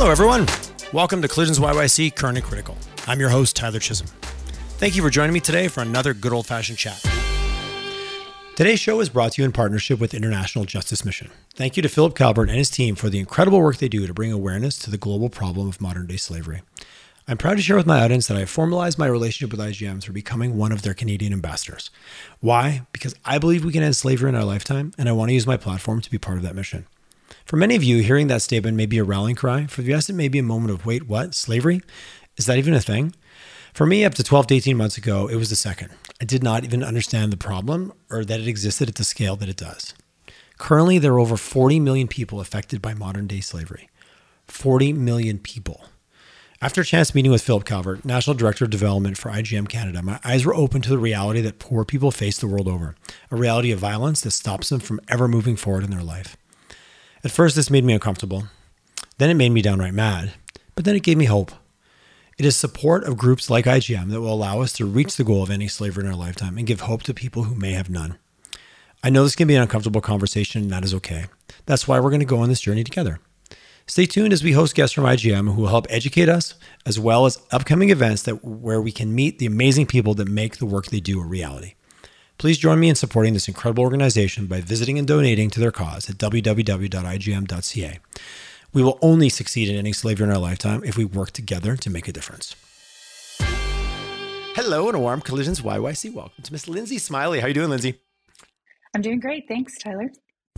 Hello, everyone. Welcome to Collisions YYC Current and Critical. I'm your host, Tyler Chisholm. Thank you for joining me today for another good old fashioned chat. Today's show is brought to you in partnership with International Justice Mission. Thank you to Philip Calvert and his team for the incredible work they do to bring awareness to the global problem of modern day slavery. I'm proud to share with my audience that I have formalized my relationship with IJM through becoming one of their Canadian ambassadors. Why? Because I believe we can end slavery in our lifetime, and I want to use my platform to be part of that mission. For many of you, hearing that statement may be a rallying cry. For the rest, it may be a moment of, wait, what? Slavery? Is that even a thing? For me, up to 12 to 18 months ago, it was the second. I did not even understand the problem or that it existed at the scale that it does. Currently, there are over 40 million people affected by modern day slavery. 40 million people. After a chance meeting with Philip Calvert, National Director of Development for IJM Canada, my eyes were open to the reality that poor people face the world over, a reality of violence that stops them from ever moving forward in their life. At first, this made me uncomfortable. Then it made me downright mad. But then it gave me hope. It is support of groups like IJM that will allow us to reach the goal of ending slavery in our lifetime and give hope to people who may have none. I know this can be an uncomfortable conversation, and that is okay. That's why we're going to go on this journey together. Stay tuned as we host guests from IJM who will help educate us, as well as upcoming events that where we can meet the amazing people that make the work they do a reality. Please join me in supporting this incredible organization by visiting and donating to their cause at www.ijm.ca. We will only succeed in ending slavery in our lifetime if we work together to make a difference. Hello and a warm Collisions YYC. Welcome to Miss Lindsay Smiley. How are you doing, Lindsay? I'm doing great. Thanks, Tyler.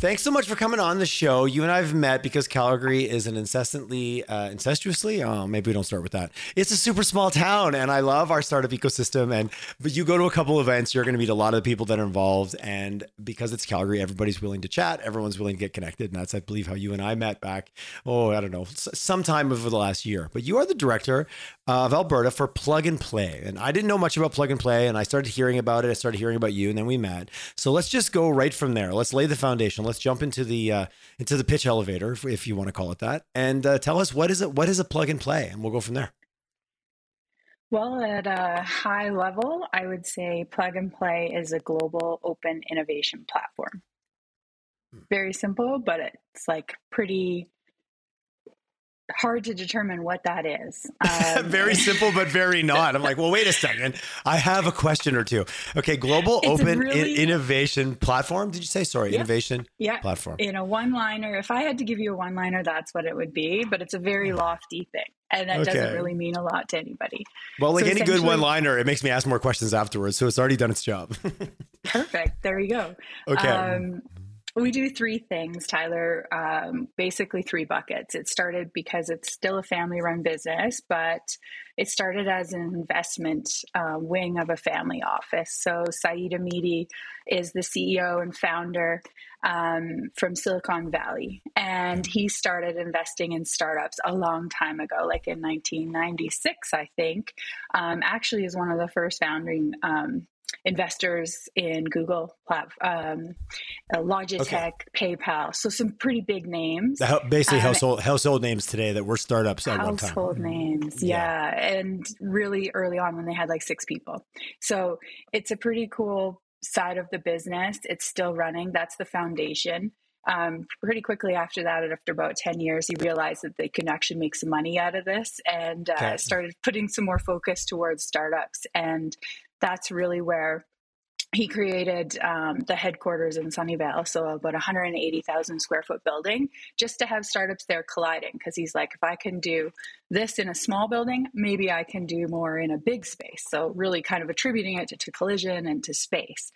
Thanks so much for coming on the show. You and I have met because Calgary is an incessantly, uh, incestuously. Oh, maybe we don't start with that. It's a super small town, and I love our startup ecosystem. And but you go to a couple events, you're going to meet a lot of the people that are involved. And because it's Calgary, everybody's willing to chat. Everyone's willing to get connected, and that's, I believe, how you and I met back. Oh, I don't know, sometime over the last year. But you are the director of Alberta for Plug and Play, and I didn't know much about Plug and Play, and I started hearing about it. I started hearing about you, and then we met. So let's just go right from there. Let's lay the foundation let's jump into the uh, into the pitch elevator, if, if, you want to call it that, and uh, tell us what is it? What is a plug and play, and we'll go from there. Well, at a high level, I would say Plug and Play is a global open innovation platform. Hmm. Very simple, but it's like pretty hard to determine what that is. Um, very simple, but very not. I'm like, well, wait a second. I have a question or two. Okay, global open really, innovation platform. Did you say? Sorry, yeah, innovation yeah. platform. In a one liner, if I had to give you a one liner, that's what it would be. But it's a very lofty thing. And that okay. doesn't really mean a lot to anybody. Well, like so any good one liner, it makes me ask more questions afterwards. So it's already done its job. perfect. There you go. Okay. Um, we do three things, Tyler, um, basically three buckets. It started because it's still a family run business, but it started as an investment uh, wing of a family office. So Saeed Amidi is the CEO and founder um, from Silicon Valley. And he started investing in startups a long time ago, like in 1996, I think. Um, actually, is one of the first founding um, investors in Google, um, uh, Logitech, okay. PayPal. So some pretty big names. basically, um, household household names today that were startups at one time. Household names, yeah. yeah, and really early on when they had like six people. So it's a pretty cool side of the business. It's still running. That's the foundation. Um, pretty quickly after that, after about 10 years, he realized that they could actually make some money out of this and uh, okay. started putting some more focus towards startups. And that's really where he created um, the headquarters in Sunnyvale, so about 180,000 square foot building, just to have startups there colliding. Because he's like, if I can do this in a small building, maybe I can do more in a big space. So, really kind of attributing it to, to collision and to space.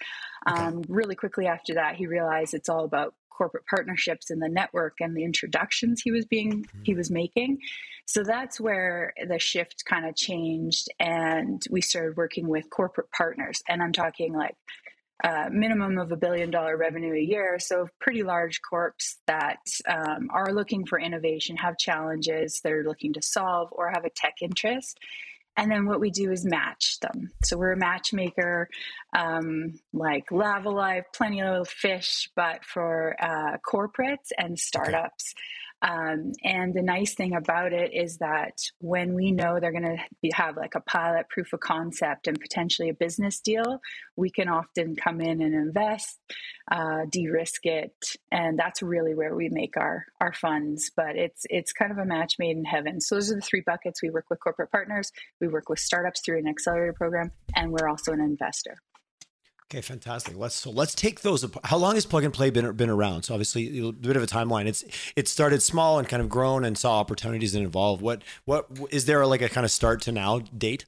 Okay. Um, really quickly after that, he realized it's all about corporate partnerships and the network and the introductions he was being mm-hmm. he was making. So that's where the shift kind of changed and we started working with corporate partners. And i'm talking like uh, minimum of a billion dollar revenue a year. So pretty large corps that um, are looking for innovation have challenges they're looking to solve or have a tech interest and then what we do is match them. So we're a matchmaker, um, like Lavalife, Plenty of Fish, but for uh, corporates and startups. Um, and the nice thing about it is that when we know they're going to have like a pilot proof of concept and potentially a business deal, we can often come in and invest, uh, de-risk it, and that's really where we make our our funds. But it's it's kind of a match made in heaven. So those are the three buckets. We work with corporate partners, we work with startups through an accelerator program, and we're also an investor. Okay, fantastic. Let's so let's take those. How long has Plug and Play been been around? So obviously a bit of a timeline. It's it started small and kind of grown and saw opportunities and evolved. What what is there like a kind of start to now date?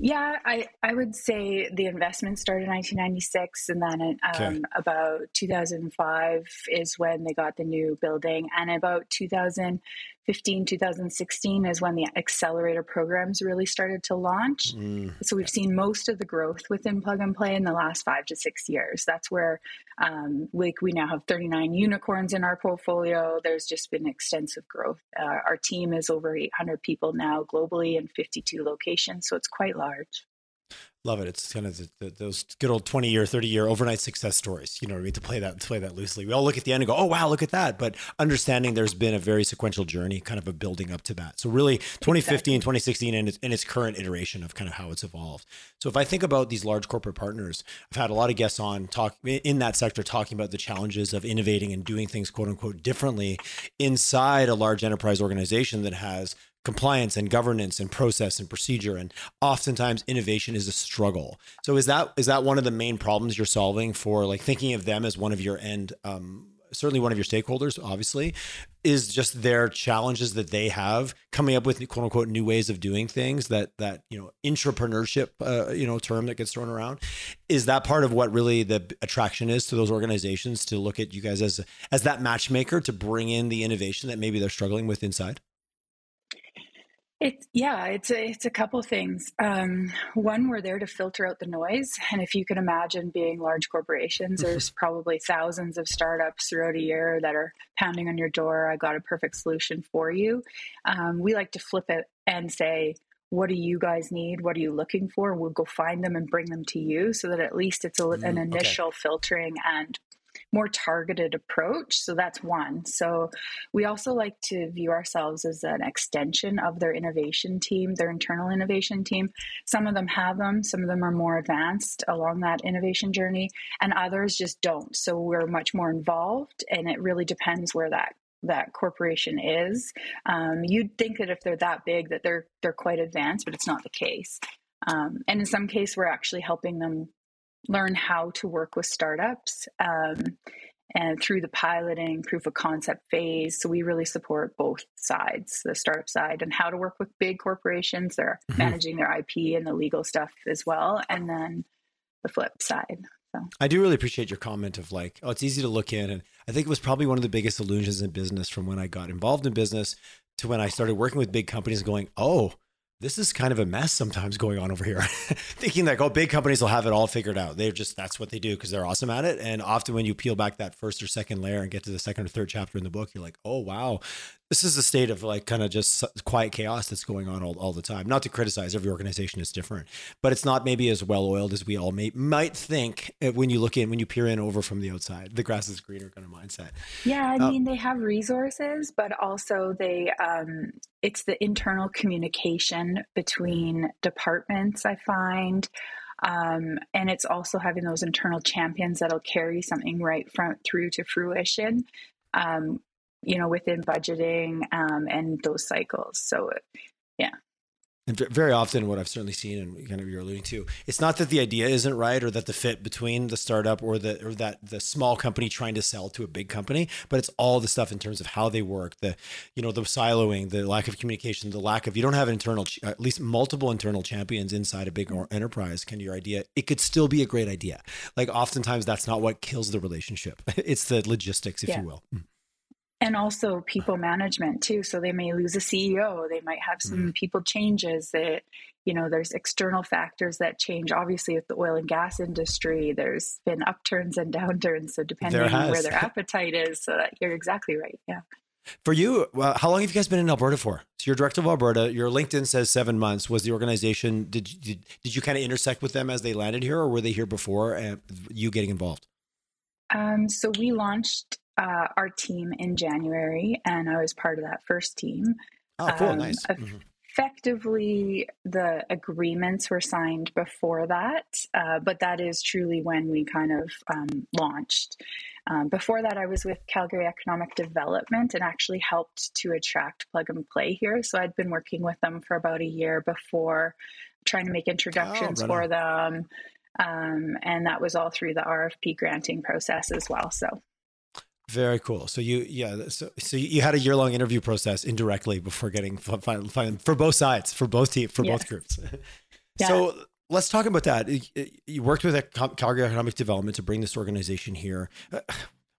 Yeah, I, I would say the investment started in 1996, and then um, okay. about 2005 is when they got the new building, and about 2000 15, 2016 is when the accelerator programs really started to launch. Mm. So we've seen most of the growth within Plug and Play in the last five to six years. That's where um, like we now have 39 unicorns in our portfolio. There's just been extensive growth. Uh, our team is over 800 people now globally in 52 locations, so it's quite large. Love it. It's kind of the, the, those good old 20 year, 30 year overnight success stories. You know what I mean? To play that, to play that loosely. We all look at the end and go, oh, wow, look at that. But understanding there's been a very sequential journey, kind of a building up to that. So really 2015, exactly. 2016, and its, in its current iteration of kind of how it's evolved. So if I think about these large corporate partners, I've had a lot of guests on talk in that sector talking about the challenges of innovating and doing things quote unquote differently inside a large enterprise organization that has compliance and governance and process and procedure and oftentimes innovation is a struggle. So is that is that one of the main problems you're solving for like thinking of them as one of your end um, certainly one of your stakeholders obviously is just their challenges that they have coming up with quote unquote new ways of doing things that that you know entrepreneurship uh, you know term that gets thrown around? Is that part of what really the attraction is to those organizations to look at you guys as as that matchmaker to bring in the innovation that maybe they're struggling with inside it's yeah, it's a, it's a couple things. Um, one, we're there to filter out the noise, and if you can imagine being large corporations, mm-hmm. there's probably thousands of startups throughout a year that are pounding on your door. I got a perfect solution for you. Um, we like to flip it and say, what do you guys need? What are you looking for? We'll go find them and bring them to you so that at least it's a, mm, an initial okay. filtering and more targeted approach. So that's one. So we also like to view ourselves as an extension of their innovation team, their internal innovation team. Some of them have them, some of them are more advanced along that innovation journey, and others just don't. So we're much more involved, and it really depends where that that corporation is. Um, you'd think that if they're that big, that they're they're quite advanced, but it's not the case. Um, and in some case, we're actually helping them learn how to work with startups um, and through the piloting proof of concept phase so we really support both sides the startup side and how to work with big corporations they're mm-hmm. managing their ip and the legal stuff as well and then the flip side so. I do really appreciate your comment of like, oh, it's easy to look in. And I think it was probably one of the biggest illusions in business from when I got involved in business to when I started working with big companies going, oh, this is kind of a mess sometimes going on over here. Thinking like, oh, big companies will have it all figured out. They're just, that's what they do because they're awesome at it. And often when you peel back that first or second layer and get to the second or third chapter in the book, you're like, oh, wow, this is a state of like kind of just quiet chaos that's going on all, all the time. Not to criticize, every organization is different, but it's not maybe as well oiled as we all may, might think uh, when you look in, when you peer in over from the outside. The grass is greener kind of mindset. Yeah, I uh, mean, they have resources, but also they, um, it's the internal communication between departments, I find. Um, and it's also having those internal champions that'll carry something right front through to fruition. Um, you know, within budgeting um, and those cycles. So, yeah. And very often, what I've certainly seen, and kind of you're alluding to, it's not that the idea isn't right, or that the fit between the startup or the or that the small company trying to sell to a big company, but it's all the stuff in terms of how they work, the you know the siloing, the lack of communication, the lack of you don't have internal, at least multiple internal champions inside a big enterprise. Can your idea? It could still be a great idea. Like oftentimes, that's not what kills the relationship. It's the logistics, if yeah. you will. Mm and also people management too. So they may lose a ceo they might have some mm-hmm. people changes that you know there's external factors that change. Obviously with the oil and gas industry there's been upturns and downturns so depending on where their appetite is so that you're exactly right yeah. For you well, how long have you guys been in alberta for? So you're director of alberta your linkedin says seven months. Was the organization did you, did, did you kind of intersect with them as they landed here or were they here before uh, you getting involved? Um, so we launched uh, our team in January, and I was part of that first team. Oh, cool, um, nice. Mm-hmm effectively the agreements were signed before that, uh, but that is truly when we kind of um, launched. Um, before that, I was with Calgary Economic Development and actually helped to attract Plug and Play here. So I'd been working with them for about a year before, trying to make introductions oh, for them. Um, and that was all through the RFP granting process as well. So very cool. So you, yeah, so so you had a year long interview process indirectly before getting final, final, for both sides, for both team, for both groups. yeah. So let's talk about that. You worked with a Calgary Economic Development to bring this organization here.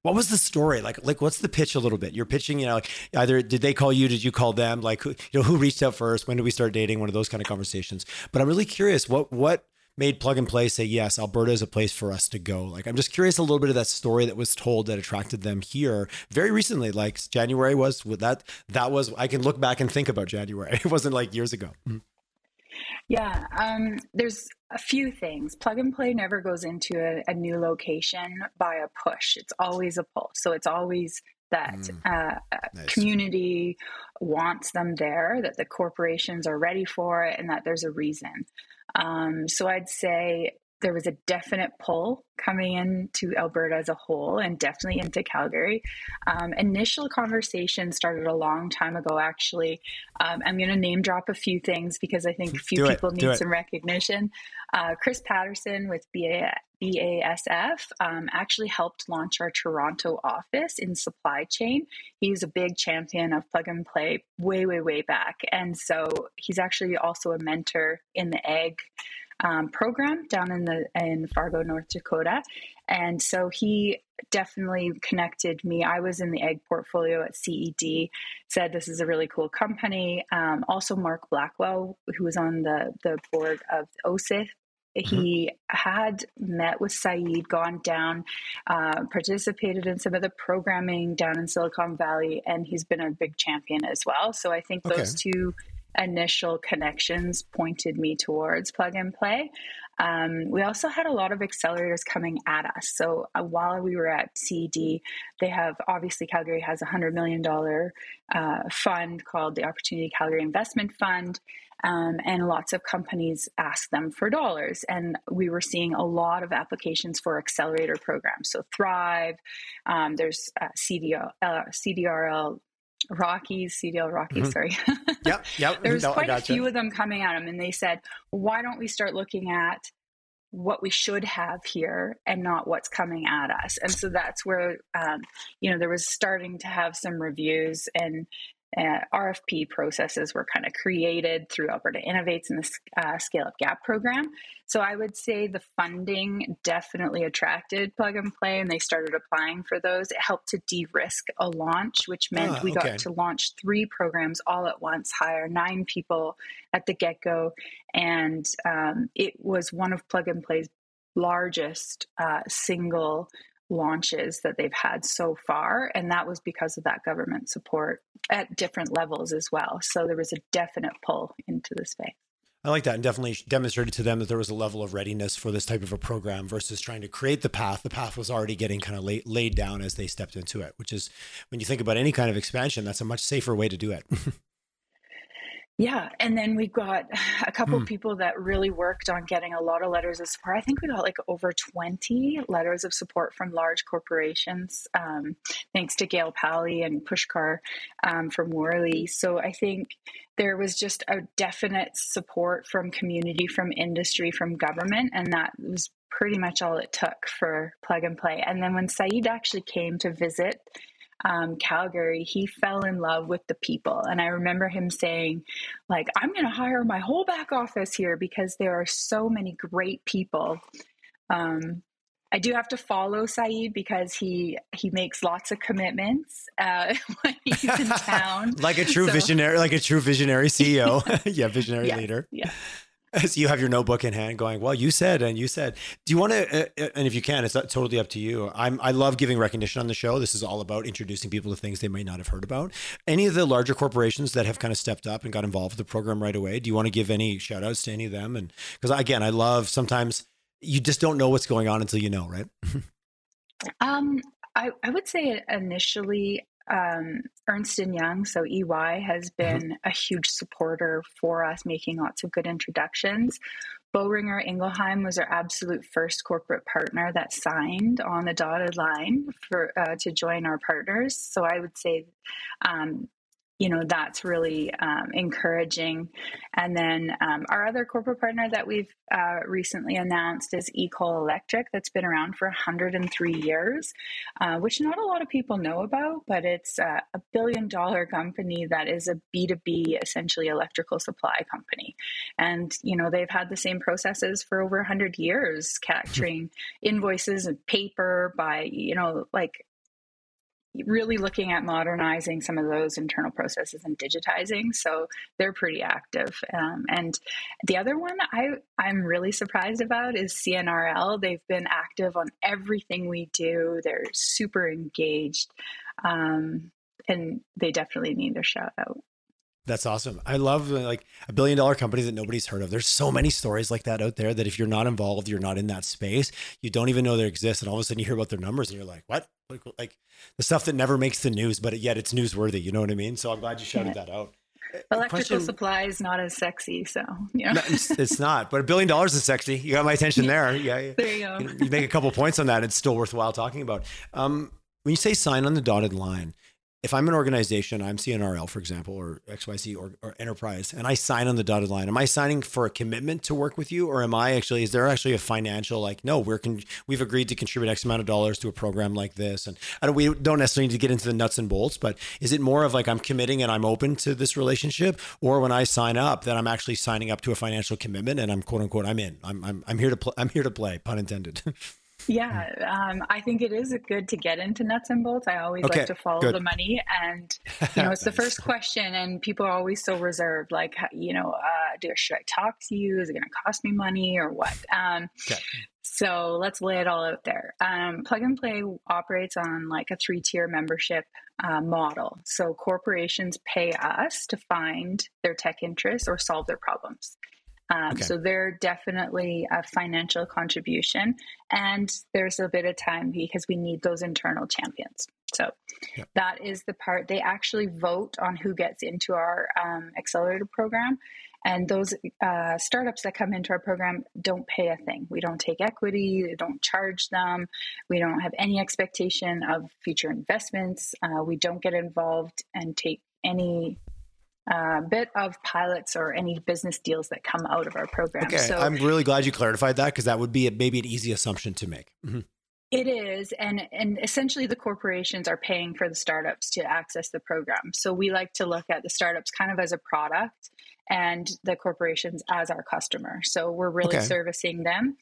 What was the story like? Like, what's the pitch a little bit? You're pitching, you know, like either did they call you? Did you call them? Like, who, you know, who reached out first? When did we start dating? One of those kind of conversations. But I'm really curious. What what made Plug and Play say, yes, Alberta is a place for us to go? Like, I'm just curious a little bit of that story that was told that attracted them here very recently. Like January was with that, that was, I can look back and think about January. It wasn't like years ago. Mm-hmm. Yeah, um, there's a few things. Plug and Play never goes into a, a, new location by a push. It's always a pull. So it's always that mm, uh, nice. community wants them there, that the corporations are ready for it, and that there's a reason. Um, so I'd say there was a definite pull coming into Alberta as a whole and definitely into Calgary. Um, initial conversation started a long time ago, actually. Um, I'm going to name drop a few things because I think a few Do people it. need some recognition. Uh, Chris Patterson with BA, BASF um, actually helped launch our Toronto office in supply chain. He's a big champion of plug and play way, way, way back. And so he's actually also a mentor in the ag um, program down in the in Fargo, North Dakota, and so he definitely connected me. I was in the ag portfolio at CED. Said this is a really cool company. Um, also, Mark Blackwell, who was on the the board of OSIF, Mm-hmm. he had met with Saeed, gone down, uh, participated in some of the programming down in Silicon Valley, and he's been a big champion as well. So I think okay. those two initial connections pointed me towards plug and play. Um, we also had a lot of accelerators coming at us. So uh, while we were at CED, they have obviously Calgary has a $100 million uh, fund called the Opportunity Calgary Investment Fund. Um, and lots of companies ask them for dollars. And we were seeing a lot of applications for accelerator programs. So Thrive, um, there's uh, CDR, uh, CDRL Rockies, CDL Rockies, mm-hmm. sorry. yep, yep. There's no, quite a few of them coming at them, and they said, why don't we start looking at what we should have here and not what's coming at us? And so that's where, um, you know, there was starting to have some reviews and uh, RFP processes were kind of created through Alberta Innovates and the uh, Scale Up Gap program. So I would say the funding definitely attracted Plug and Play, and they started applying for those. It helped to de risk a launch, which meant ah, we okay. got to launch three programs all at once, hire nine people at the get go. And um, it was one of Plug and Play's largest uh, single launches that they've had so far. And that was because of that government support at different levels as well. So there was a definite pull into the space. I like that and definitely demonstrated to them that there was a level of readiness for this type of a program versus trying to create the path. The path was already getting kind of laid, laid down as they stepped into it, which is when you think about any kind of expansion, that's a much safer way to do it. Yeah, and then we've got a couple mm. people that really worked on getting a lot of letters of support. I think we got like over 20 letters of support from large corporations, um, thanks to Gail Pally and Pushkar um, from Worley. So I think there was just a definite support from community, from industry, from government, and that was pretty much all it took for plug and play. And then when Saeed actually came to visit, um, Calgary, he fell in love with the people. And I remember him saying, like, I'm going to hire my whole back office here because there are so many great people. Um, I do have to follow Saeed because he he makes lots of commitments uh, when he's in town. like a true so, visionary, like a true visionary CEO. yeah, visionary yeah, leader. Yeah. So you have your notebook in hand going, well, you said, and you said, do you want to, uh, uh, and if you can, it's totally up to you. I'm, I love giving recognition on the show. This is all about introducing people to things they may not have heard about. Any of the larger corporations that have kind of stepped up and got involved with the program right away, do you want to give any shout outs to any of them? And because again, I love sometimes you just don't know what's going on until you know, right? um, I, I would say initially um, Ernst and Young, so EY, has mm-hmm. been a huge supporter for us, making lots of good introductions. Boehringer Ingelheim was our absolute first corporate partner that signed on the dotted line for uh, to join our partners. So I would say um, you know that's really um, encouraging. And then um, our other corporate partner that we've uh, recently announced is EECOL electric that's been around for 103 years uh, which not a lot of people know about but it's uh, a billion dollar company that is a b2b essentially electrical supply company. And you know they've had the same processes for over 100 years capturing invoices and paper by you know like really looking at modernizing some of those internal processes and digitizing. So they're pretty active. Um, and the other one I, I'm really surprised about is CNRL. They've been active on everything we do, they're super engaged. Um, and they definitely need their shout out. That's awesome. I love uh, like a billion dollar company that nobody's heard of. There's so many stories like that out there that if you're not involved, you're not in that space, you don't even know they exist. And all of a sudden you hear about their numbers and you're like, what? Like the stuff that never makes the news, but yet it's newsworthy. You know what I mean? So I'm glad you shouted yeah. that out. Electrical Question, supply is not as sexy, so yeah, it's, it's, not. But a billion dollars is sexy. You got my attention there. Yeah, there you go. You, you make a couple points on that. It's still worthwhile talking about. Um, when you say sign on the dotted line, if I'm an organization, I'm CNRL, for example, or XYZ or, or, enterprise, and I sign on the dotted line, am I signing for a commitment to work with you, or am I actually? Is there actually a financial like, no, we're con- we've agreed to contribute X amount of dollars to a program like this, and I don't, we don't necessarily need to get into the nuts and bolts, but is it more of like I'm committing and I'm open to this relationship, or when I sign up, that I'm actually signing up to a financial commitment and I'm quote unquote I'm in, I'm I'm, I'm here to pl- I'm here to play, pun intended. Yeah, um, I think it is good to get into nuts and bolts. I always okay, like to follow good. the money, and you know, it's the first question, and people are always so reserved. Like, you know, uh, do should I talk to you? Is it going to cost me money or what? Um, okay. So let's lay it all out there. Um, Plug and Play operates on like a three tier membership uh, model. So corporations pay us to find their tech interests or solve their problems. Um, okay. So they're definitely a financial contribution, and there's a bit of time because we need those internal champions. So yeah. that is the part they actually vote on who gets into our um, accelerator program. And those uh, startups that come into our program don't pay a thing. We don't take equity, we don't charge them, we don't have any expectation of future investments. Uh, we don't get involved and take any uh, bit of pilots or any business deals that come out of our program. Okay, so, I'm really glad you clarified that because that would be a, maybe an easy assumption to make. Mm-hmm. It is, and and essentially the corporations are paying for the startups to access the program. So we like to look at the startups kind of as a product, and the corporations as our customer. So we're really okay. servicing them.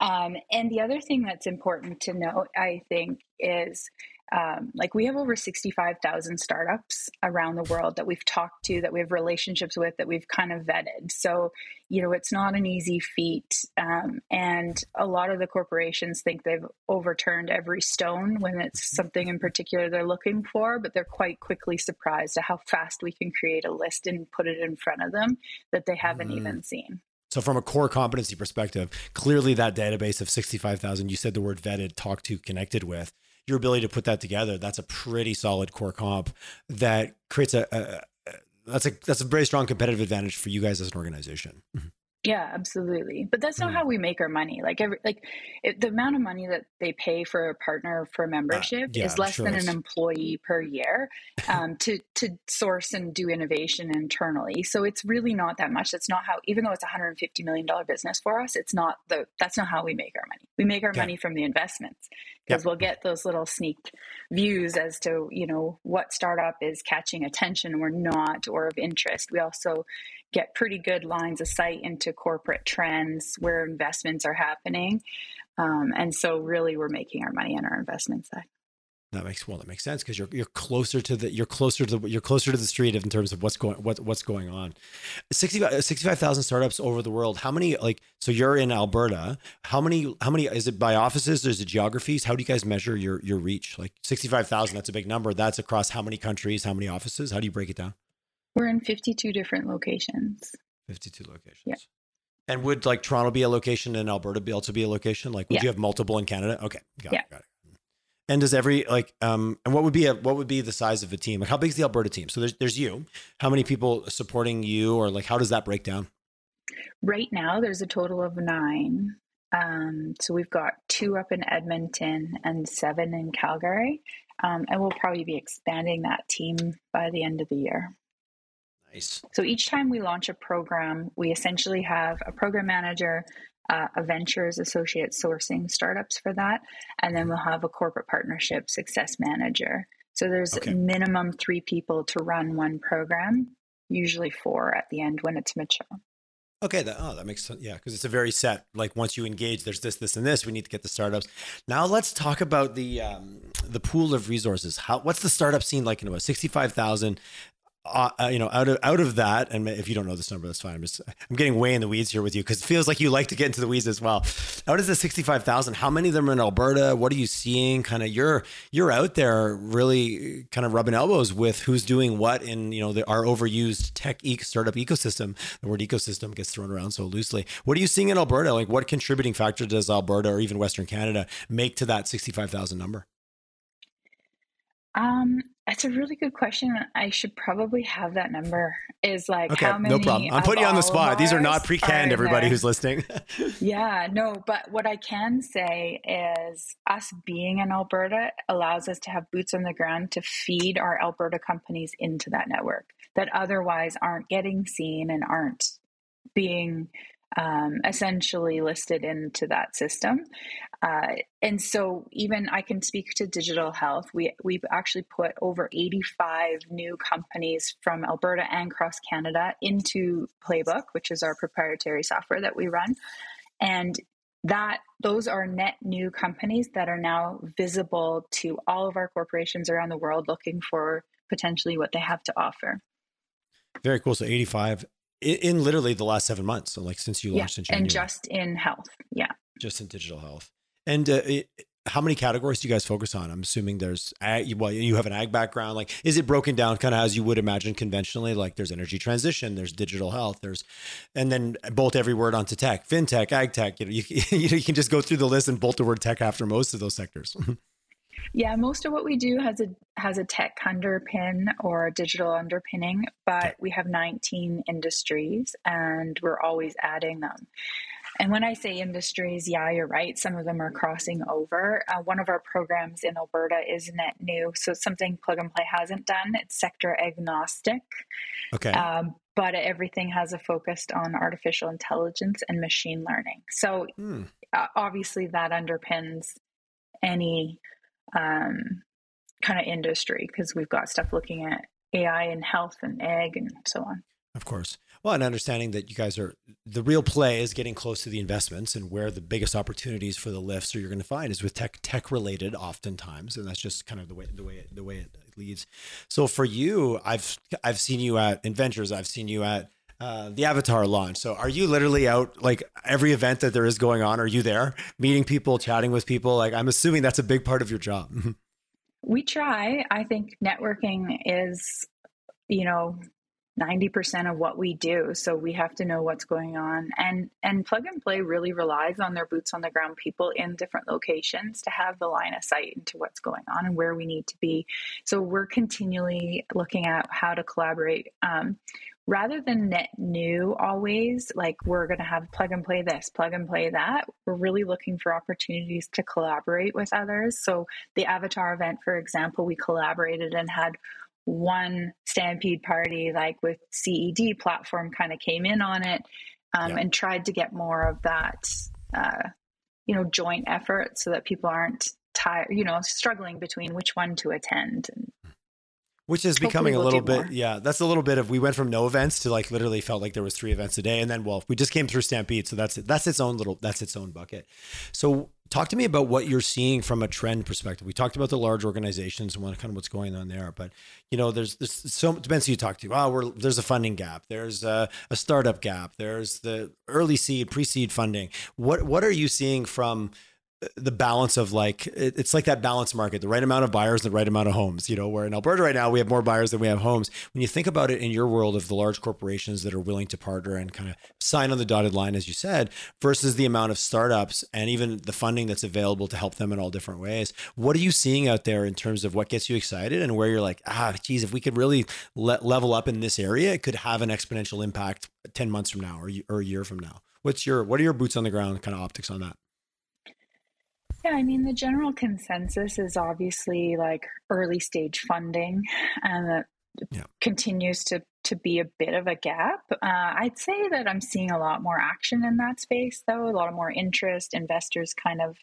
Um, and the other thing that's important to note, I think, is um, like we have over 65,000 startups around the world that we've talked to, that we have relationships with, that we've kind of vetted. So, you know, it's not an easy feat. Um, and a lot of the corporations think they've overturned every stone when it's something in particular they're looking for, but they're quite quickly surprised at how fast we can create a list and put it in front of them that they haven't mm. even seen. So, from a core competency perspective, clearly that database of 65,000, you said the word vetted, talked to, connected with, your ability to put that together, that's a pretty solid core comp that creates a, a, a that's a that's a very strong competitive advantage for you guys as an organization. Mm-hmm. Yeah, absolutely. But that's not mm. how we make our money. Like every like it, the amount of money that they pay for a partner for membership uh, yeah, is less sure than is. an employee per year um, to to source and do innovation internally. So it's really not that much. That's not how. Even though it's a hundred and fifty million dollar business for us, it's not the. That's not how we make our money. We make our okay. money from the investments because yep. we'll get those little sneak views as to you know what startup is catching attention or not or of interest. We also get pretty good lines of sight into corporate trends where investments are happening. Um, and so really we're making our money on our investment side. That makes well. That makes sense because you're you're closer to the you're closer to the, you're closer to the street in terms of what's going what what's going on. 65,000 startups over the world. How many like so you're in Alberta? How many how many is it by offices? There's the geographies. How do you guys measure your your reach? Like sixty five thousand. That's a big number. That's across how many countries? How many offices? How do you break it down? We're in 52 different locations. 52 locations. Yeah. And would like Toronto be a location and Alberta be also be a location? Like, would yeah. you have multiple in Canada? Okay. Got yeah. It, got it. And does every like um and what would be a what would be the size of a team? Like how big is the Alberta team? So there's there's you. How many people supporting you, or like how does that break down? Right now, there's a total of nine. Um, so we've got two up in Edmonton and seven in Calgary, um, and we'll probably be expanding that team by the end of the year. Nice. So each time we launch a program, we essentially have a program manager, uh, a ventures associate sourcing startups for that, and then we'll have a corporate partnership success manager. So there's okay. minimum three people to run one program, usually four at the end when it's mature. Okay, that oh that makes sense. Yeah, because it's a very set. Like once you engage, there's this, this, and this. We need to get the startups. Now let's talk about the um, the pool of resources. How what's the startup scene like in about sixty five thousand uh, you know, out of out of that, and if you don't know this number, that's fine. I'm just I'm getting way in the weeds here with you because it feels like you like to get into the weeds as well. Out of the 65,000, how many of them are in Alberta? What are you seeing? Kind of you're you're out there really kind of rubbing elbows with who's doing what in you know the, our overused tech e- startup ecosystem. The word ecosystem gets thrown around so loosely. What are you seeing in Alberta? Like, what contributing factor does Alberta or even Western Canada make to that 65,000 number? Um, that's a really good question. I should probably have that number. Is like okay, how many? No problem. I'm putting you on the spot. These are not pre-canned. Everybody there. who's listening. yeah, no. But what I can say is, us being in Alberta allows us to have boots on the ground to feed our Alberta companies into that network that otherwise aren't getting seen and aren't being um, essentially listed into that system. Uh, and so, even I can speak to digital health. We we've actually put over 85 new companies from Alberta and across Canada into Playbook, which is our proprietary software that we run, and that those are net new companies that are now visible to all of our corporations around the world looking for potentially what they have to offer. Very cool. So 85 in, in literally the last seven months. So like since you launched yeah, in January. And just in health. Yeah. Just in digital health. And uh, it, how many categories do you guys focus on? I'm assuming there's ag, well, you have an ag background. Like, is it broken down kind of as you would imagine conventionally? Like, there's energy transition, there's digital health, there's, and then bolt every word onto tech, fintech, ag tech. You know, you, you can just go through the list and bolt the word tech after most of those sectors. Yeah, most of what we do has a has a tech underpin or a digital underpinning, but we have 19 industries and we're always adding them. And when I say industries, yeah, you're right. Some of them are crossing over. Uh, one of our programs in Alberta is net new. So it's something Plug and Play hasn't done. It's sector agnostic. Okay. Um, but everything has a focus on artificial intelligence and machine learning. So hmm. uh, obviously that underpins any um, kind of industry because we've got stuff looking at AI and health and ag and so on. Of course. Well, and understanding that you guys are the real play is getting close to the investments and where the biggest opportunities for the lifts are you're going to find is with tech tech related oftentimes, and that's just kind of the way the way it, the way it leads. So for you, I've I've seen you at Inventures, I've seen you at uh, the Avatar launch. So are you literally out like every event that there is going on? Are you there meeting people, chatting with people? Like I'm assuming that's a big part of your job. we try. I think networking is, you know, 90% of what we do so we have to know what's going on and and plug and play really relies on their boots on the ground people in different locations to have the line of sight into what's going on and where we need to be so we're continually looking at how to collaborate um, rather than net new always like we're going to have plug and play this plug and play that we're really looking for opportunities to collaborate with others so the avatar event for example we collaborated and had one stampede party like with ced platform kind of came in on it um, yeah. and tried to get more of that uh, you know joint effort so that people aren't tired you know struggling between which one to attend and which is becoming we'll a little bit more. yeah that's a little bit of we went from no events to like literally felt like there was three events a day. And then well we just came through stampede so that's that's its own little that's its own bucket. So talk to me about what you're seeing from a trend perspective. We talked about the large organizations and what kind of what's going on there but you know there's there's so depends who you talk to. Oh we're there's a funding gap. There's a, a startup gap. There's the early seed pre-seed funding. What what are you seeing from the balance of like it's like that balance market the right amount of buyers the right amount of homes you know where in alberta right now we have more buyers than we have homes. When you think about it in your world of the large corporations that are willing to partner and kind of sign on the dotted line as you said versus the amount of startups and even the funding that's available to help them in all different ways what are you seeing out there in terms of what gets you excited and where you're like ah geez if we could really let level up in this area it could have an exponential impact 10 months from now or, or a year from now? What's your what are your boots on the ground kind of optics on that yeah, I mean, the general consensus is obviously like early stage funding, and that yeah. continues to to be a bit of a gap. Uh, I'd say that I'm seeing a lot more action in that space, though. A lot of more interest, investors kind of,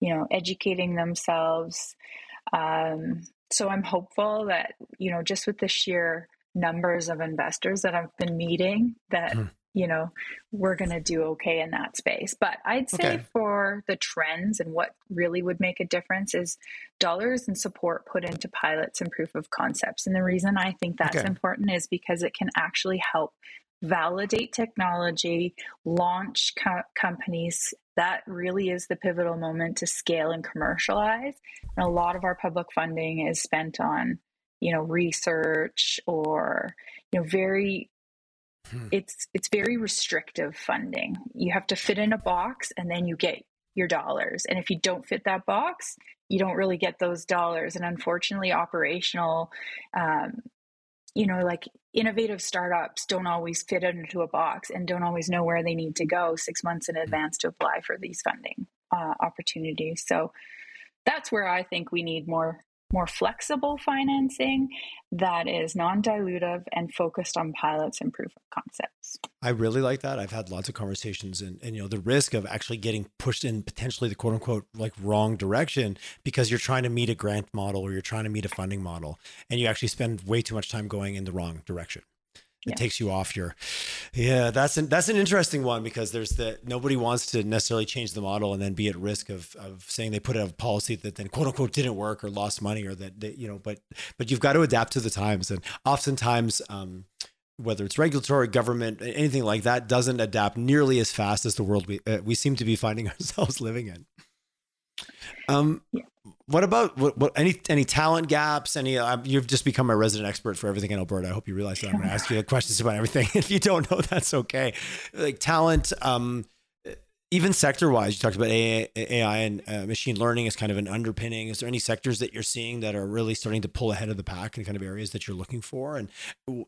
you know, educating themselves. Um, so I'm hopeful that you know, just with the sheer numbers of investors that I've been meeting, that mm you know, we're going to do okay in that space. But I'd say okay. for the trends and what really would make a difference is dollars and support put into pilots and proof of concepts. And the reason I think that's okay. important is because it can actually help validate technology, launch co- companies. That really is the pivotal moment to scale and commercialize. And a lot of our public funding is spent on, you know, research or, you know, very Hmm. It's it's very restrictive funding. You have to fit in a box and then you get your dollars. And if you don't fit that box, you don't really get those dollars. And unfortunately, operational, um, you know, like innovative startups don't always fit into a box and don't always know where they need to go six months in hmm. advance to apply for these funding uh, opportunities. So that's where I think we need more more flexible financing that is non-dilutive and focused on pilots and proof of concepts. I really like that. I've had lots of conversations and, and you know the risk of actually getting pushed in potentially the quote unquote like wrong direction because you're trying to meet a grant model or you're trying to meet a funding model and you actually spend way too much time going in the wrong direction it yeah. takes you off your yeah that's an that's an interesting one because there's the nobody wants to necessarily change the model and then be at risk of of saying they put out a policy that then quote unquote didn't work or lost money or that they, you know but but you've got to adapt to the times and oftentimes um whether it's regulatory, government, anything like that, doesn't adapt nearly as fast as the world we uh, we seem to be finding ourselves living in. Um, yeah what about what, what, any any talent gaps? Any uh, you've just become a resident expert for everything in Alberta. I hope you realize that I'm going to ask you questions about everything. if you don't know, that's okay. Like talent, um, even sector wise, you talked about AI, AI and uh, machine learning as kind of an underpinning. Is there any sectors that you're seeing that are really starting to pull ahead of the pack and kind of areas that you're looking for? And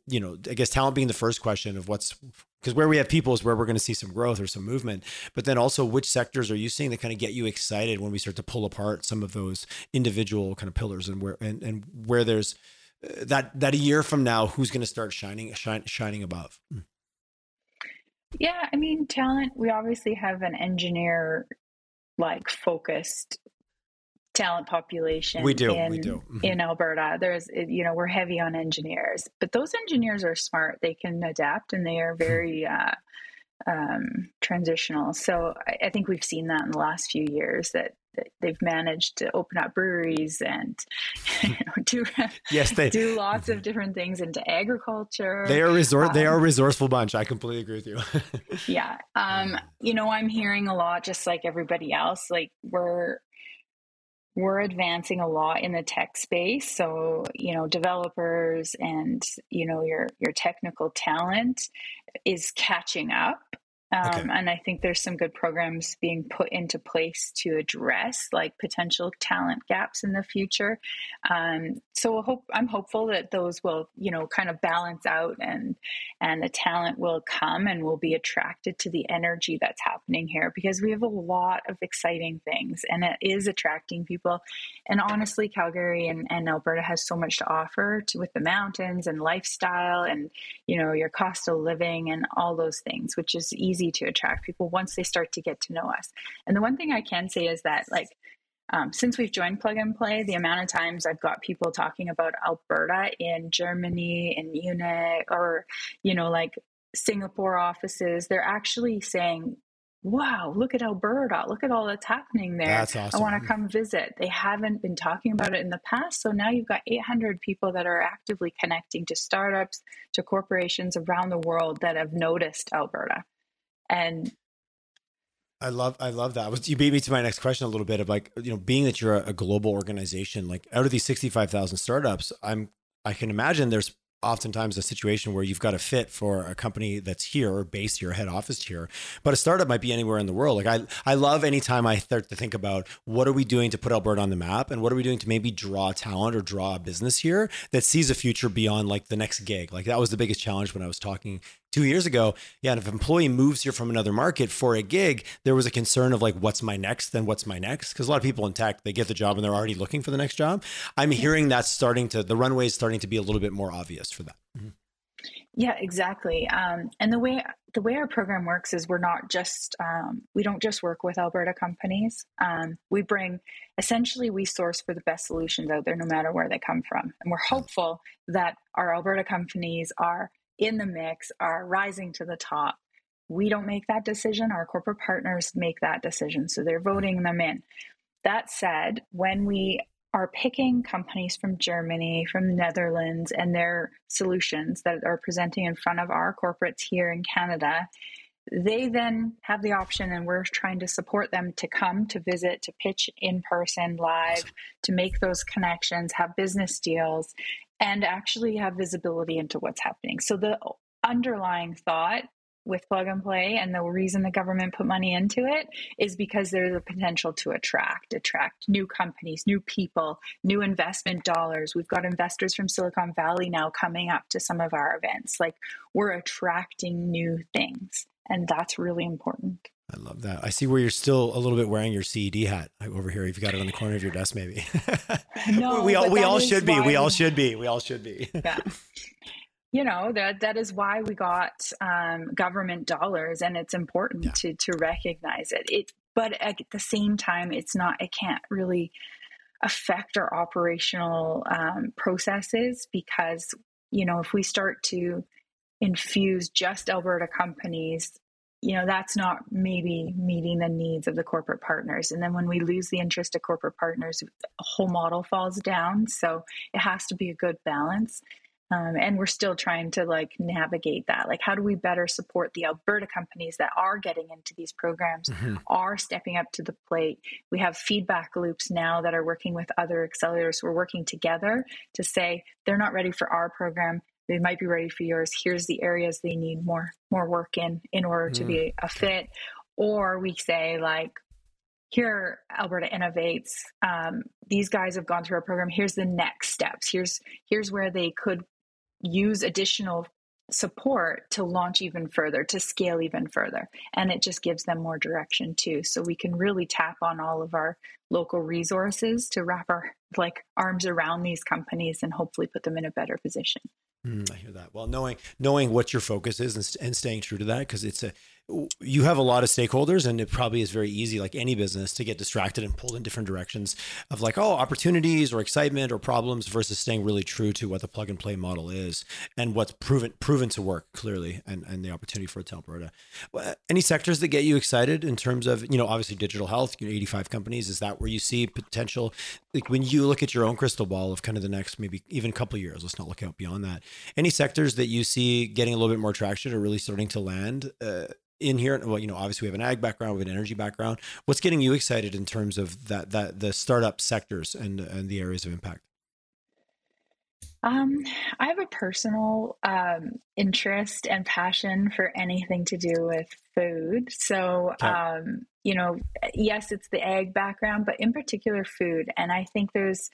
you know, I guess talent being the first question of what's because where we have people is where we're going to see some growth or some movement. But then also, which sectors are you seeing that kind of get you excited when we start to pull apart some of those individual kind of pillars and where and and where there's uh, that that a year from now, who's going to start shining shine, shining above? Hmm. Yeah, I mean, talent, we obviously have an engineer like focused talent population we do in, we do. Mm-hmm. in alberta. There's you know we're heavy on engineers but those engineers are smart. They can adapt and they are hmm. very uh, um, transitional. So I, I, think we've seen that in the last few years that, that they've managed to open up breweries and you know, do yes they do lots of mm-hmm. different things into agriculture. They are resort um, they are a resourceful bunch. I completely agree with you. Yeah. Um you know i'm hearing a lot just like everybody else like we're we're advancing a lot in the tech space. So you know developers and you know your your technical talent is catching up um, okay. And I think there's some good programs being put into place to address like potential talent gaps in the future. Um, so hope, I'm hopeful that those will, you know, kind of balance out and and the talent will come and will be attracted to the energy that's happening here because we have a lot of exciting things and it is attracting people. And honestly, Calgary and, and Alberta has so much to offer to, with the mountains and lifestyle and you know your cost of living and all those things, which is easy easy to attract people once they start to get to know us. And the one thing I can say is that, like, um, since we've joined Plug and Play, the amount of times I've got people talking about Alberta in Germany, in Munich, or, you know, like Singapore offices, they're actually saying, wow, look at Alberta. Look at all that's happening there. That's awesome. I want to come visit. They haven't been talking about it in the past. So now you've got 800 people that are actively connecting to startups, to corporations around the world that have noticed Alberta and I love I love that. You beat me to my next question a little bit of like you know being that you're a, a global organization like out of these 65,000 startups I'm I can imagine there's oftentimes a situation where you've got a fit for a company that's here or based here, head office here, but a startup might be anywhere in the world. Like I, I love anytime I start to think about what are we doing to put Alberta on the map and what are we doing to maybe draw talent or draw a business here that sees a future beyond like the next gig. Like that was the biggest challenge when I was talking two years ago, yeah, and if an employee moves here from another market for a gig, there was a concern of like, what's my next? Then what's my next? Because a lot of people in tech, they get the job and they're already looking for the next job. I'm hearing that's starting to, the runway is starting to be a little bit more obvious for that. Mm-hmm. Yeah, exactly. Um, and the way the way our program works is we're not just um, we don't just work with Alberta companies. Um, we bring essentially we source for the best solutions out there, no matter where they come from, and we're hopeful that our Alberta companies are in the mix are rising to the top. We don't make that decision, our corporate partners make that decision. So they're voting them in. That said, when we are picking companies from Germany, from the Netherlands, and their solutions that are presenting in front of our corporates here in Canada, they then have the option, and we're trying to support them to come to visit, to pitch in person, live, to make those connections, have business deals, and actually have visibility into what's happening. So the underlying thought with plug and play and the reason the government put money into it is because there's a potential to attract attract new companies new people new investment dollars. We've got investors from silicon valley now coming up to some of our events. Like we're attracting new things and that's really important I love that. I see where you're still a little bit wearing your CED hat over here. You've got it on the corner of your desk, maybe. no, we all we all should be. We all should be. We all should be. yeah. You know that that is why we got um, government dollars, and it's important yeah. to to recognize it. It, but at the same time, it's not. It can't really affect our operational um, processes because you know if we start to infuse just Alberta companies you know that's not maybe meeting the needs of the corporate partners. And then when we lose the interest of corporate partners the whole model falls down. So it has to be a good balance. Um, and we're still trying to like navigate that. Like how do we better support the alberta companies that are getting into these programs mm-hmm. are stepping up to the plate? We have feedback loops now that are working with other accelerators. We're working together to say they're not ready for our program they might be ready for yours. Here's the areas they need more more work in in order to mm. be a fit. Or we say like here alberta innovates um, these guys have gone through our program. Here's the next steps. Here's here's where they could use additional support to launch even further to scale even further. And it just gives them more direction too. So we can really tap on all of our local resources to wrap our like arms around these companies and hopefully put them in a better position Mm, I hear that. Well, knowing knowing what your focus is and, and staying true to that because it's a you have a lot of stakeholders and it probably is very easy like any business to get distracted and pulled in different directions of like oh opportunities or excitement or problems versus staying really true to what the plug and play model is and what's proven proven to work clearly and, and the opportunity for Alberta. Any sectors that get you excited in terms of you know obviously digital health you know 85 companies is that where you see potential like when you look at your own crystal ball of kind of the next maybe even a couple years let's not look out beyond that any sectors that you see getting a little bit more traction or really starting to land uh, in here well you know obviously we have an ag background we have an energy background what's getting you excited in terms of that that the startup sectors and and the areas of impact um, I have a personal um, interest and passion for anything to do with food. So, okay. um, you know, yes, it's the ag background, but in particular food. And I think there's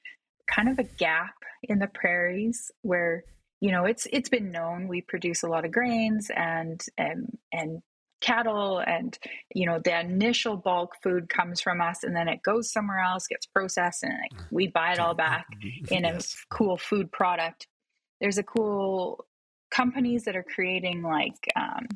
kind of a gap in the prairies where you know it's it's been known we produce a lot of grains and and and cattle and you know the initial bulk food comes from us and then it goes somewhere else gets processed and like, we buy it all back in yes. a cool food product there's a cool companies that are creating like um,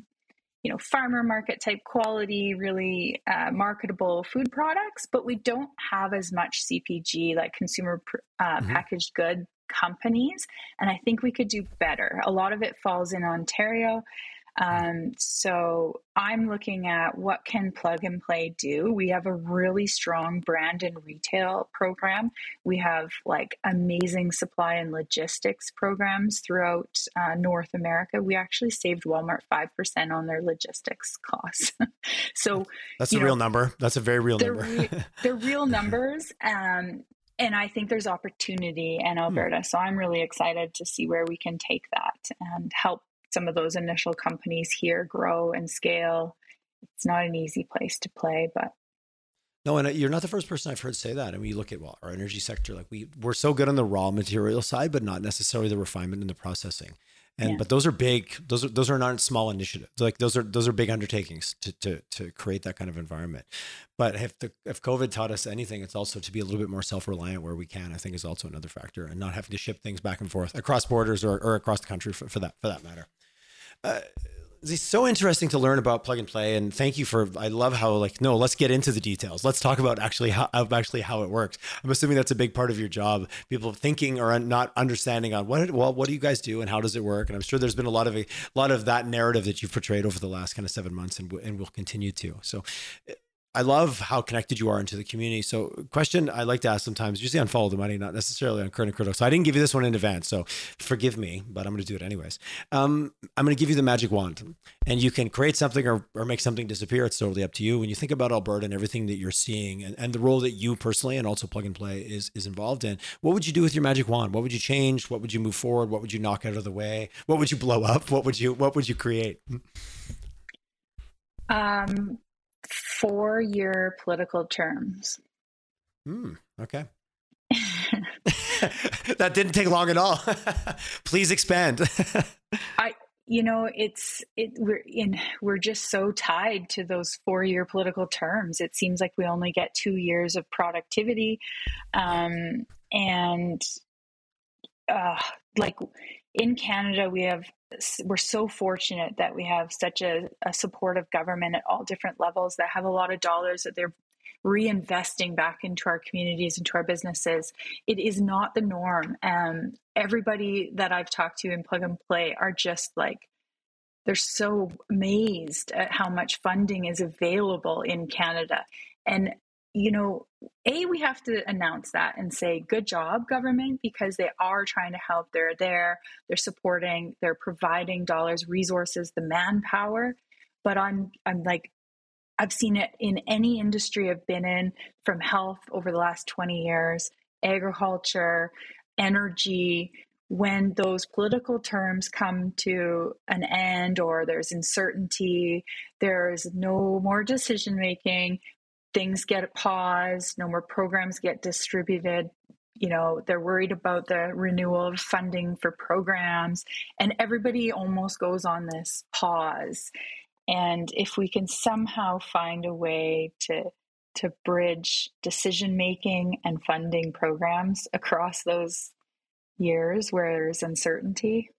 you know farmer market type quality really uh, marketable food products but we don't have as much cpg like consumer uh, mm-hmm. packaged good companies and i think we could do better a lot of it falls in ontario Um, so I'm looking at what can plug and play do. We have a really strong brand and retail program. We have like amazing supply and logistics programs throughout uh, North America. We actually saved Walmart 5% on their logistics costs. so that's a know, real number. That's a very real they're number. re- they're real numbers. Um, and I think there's opportunity in hmm. Alberta. Hmm. So I'm really excited to see where we can take that and help some of those initial companies here grow and scale. It's not an easy place to play, but no, and uh, you're not the first person I've heard say that. I mean, you look at well, our energy sector, like we we're so good on the raw material side, but not necessarily the refinement and the processing. And yeah. but those are big. Those are those are not small initiatives. Like those are those are big undertakings to to to create that kind of environment. But if the if COVID taught us anything, it's also to be a little bit more self reliant where we can. I think is also another factor, and not having to ship things back and forth across borders or, or across the country for, for that for that matter. Uh, it's so interesting to learn about plug and play and thank you for i love how like no let's get into the details. Let's talk about actually how actually how it works. I'm assuming that's a big part of your job people thinking or not understanding on what well what do you guys do and how does it work? And i'm sure there's been a lot of a lot of that narrative that you've portrayed over the last kind of seven months and, and will continue to. So I love how connected you are into the community. So, question I like to ask sometimes, usually on Follow the Money, not necessarily on Current Critical. So, I didn't give you this one in advance. So, forgive me, but I'm going to do it anyways. Um, I'm going to give you the magic wand, and you can create something or, or make something disappear. It's totally up to you. When you think about Alberta and everything that you're seeing, and, and the role that you personally and also Plug and Play is is involved in, what would you do with your magic wand? What would you change? What would you move forward? What would you knock out of the way? What would you blow up? What would you What would you create? Um, four year political terms. Hmm. Okay. that didn't take long at all. Please expand. I you know it's it we're in we're just so tied to those four year political terms it seems like we only get two years of productivity um, and uh, like in canada we have we're so fortunate that we have such a, a supportive government at all different levels that have a lot of dollars that they're reinvesting back into our communities into our businesses. It is not the norm um, everybody that i've talked to in plug and play are just like they're so amazed at how much funding is available in canada. And you know, A, we have to announce that and say, good job, government, because they are trying to help. They're there, they're supporting, they're providing dollars, resources, the manpower. But I'm I'm like, I've seen it in any industry I've been in, from health over the last 20 years, agriculture, energy, when those political terms come to an end or there's uncertainty, there's no more decision making, things get paused, no more programs get distributed. You know, they're worried about the renewal of funding for programs, and everybody almost goes on this pause. And if we can somehow find a way to to bridge decision making and funding programs across those years where there's uncertainty,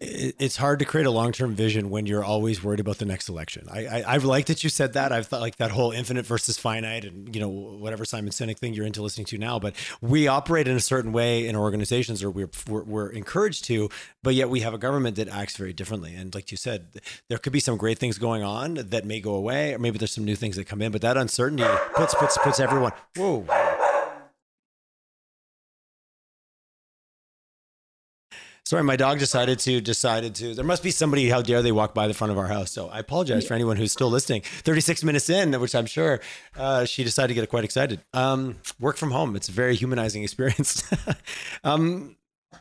it's hard to create a long-term vision when you're always worried about the next election. I, I I've liked that you said that. I've thought like that whole infinite versus finite, and you know whatever Simon Sinek thing you're into listening to now. But we operate in a certain way in organizations, or we're, we're we're encouraged to, but yet we have a government that acts very differently. And like you said, there could be some great things going on that may go away, or maybe there's some new things that come in. But that uncertainty puts puts puts everyone. Whoa. Sorry, my dog decided to decided to. There must be somebody. How dare they walk by the front of our house? So I apologize for anyone who's still listening. Thirty six minutes in, which I'm sure uh, she decided to get quite excited. Um, work from home. It's a very humanizing experience. um,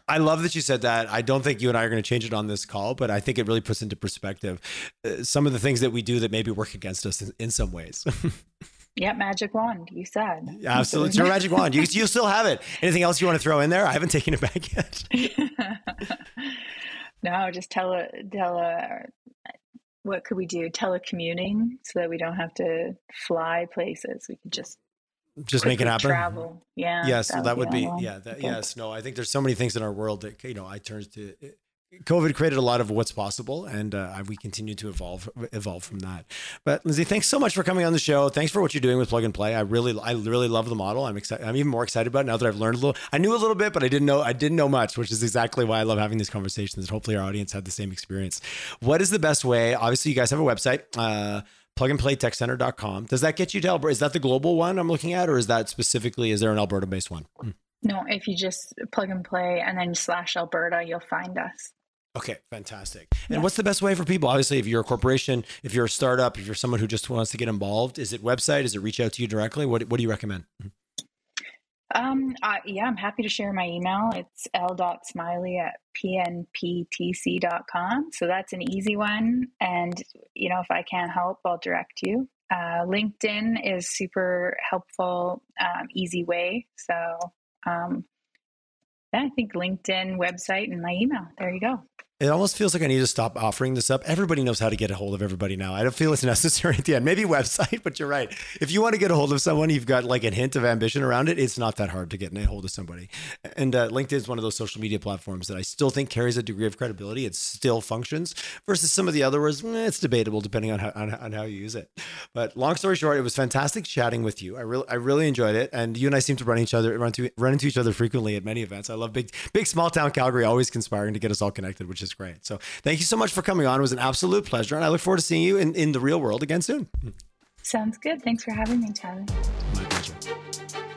I love that you said that. I don't think you and I are going to change it on this call, but I think it really puts into perspective uh, some of the things that we do that maybe work against us in, in some ways. Yeah, magic wand. You said. Yeah, absolutely. It's your magic wand. You, you still have it. Anything else you want to throw in there? I haven't taken it back yet. no, just tell a tell a. What could we do? Telecommuting so that we don't have to fly places. We could just just make it happen. Travel. Yeah. Yes, that, that would be. Yeah. That, yes. No, I think there's so many things in our world that you know I turn to COVID created a lot of what's possible, and uh, we continue to evolve evolve from that. But Lindsay, thanks so much for coming on the show. Thanks for what you're doing with Plug and Play. I really, I really love the model. I'm excited. I'm even more excited about it now that I've learned a little. I knew a little bit, but I didn't know. I didn't know much, which is exactly why I love having these conversations. And hopefully, our audience had the same experience. What is the best way? Obviously, you guys have a website. Uh, plugandplaytechcenter.com. Does that get you to Alberta? Is that the global one I'm looking at, or is that specifically, is there an Alberta based one? Hmm. No, if you just plug and play and then slash Alberta, you'll find us. Okay, fantastic. And yeah. what's the best way for people? Obviously, if you're a corporation, if you're a startup, if you're someone who just wants to get involved, is it website? Is it reach out to you directly? What What do you recommend? Hmm. Um, uh, yeah, I'm happy to share my email. It's l.smiley at pnptc.com. So that's an easy one. And, you know, if I can't help, I'll direct you. Uh, LinkedIn is super helpful, um, easy way. So, um, I think LinkedIn website and my email. There you go. It almost feels like I need to stop offering this up. Everybody knows how to get a hold of everybody now. I don't feel it's necessary at the end. Maybe website, but you're right. If you want to get a hold of someone, you've got like a hint of ambition around it. It's not that hard to get a hold of somebody. And uh, LinkedIn is one of those social media platforms that I still think carries a degree of credibility. It still functions versus some of the other ones. Eh, it's debatable depending on how, on, on, how you use it. But long story short, it was fantastic chatting with you. I really I really enjoyed it, and you and I seem to run each other run to run into each other frequently at many events. I love big big small town Calgary, always conspiring to get us all connected, which is is great. So thank you so much for coming on. It was an absolute pleasure. And I look forward to seeing you in, in the real world again soon. Sounds good. Thanks for having me, Tyler. My pleasure.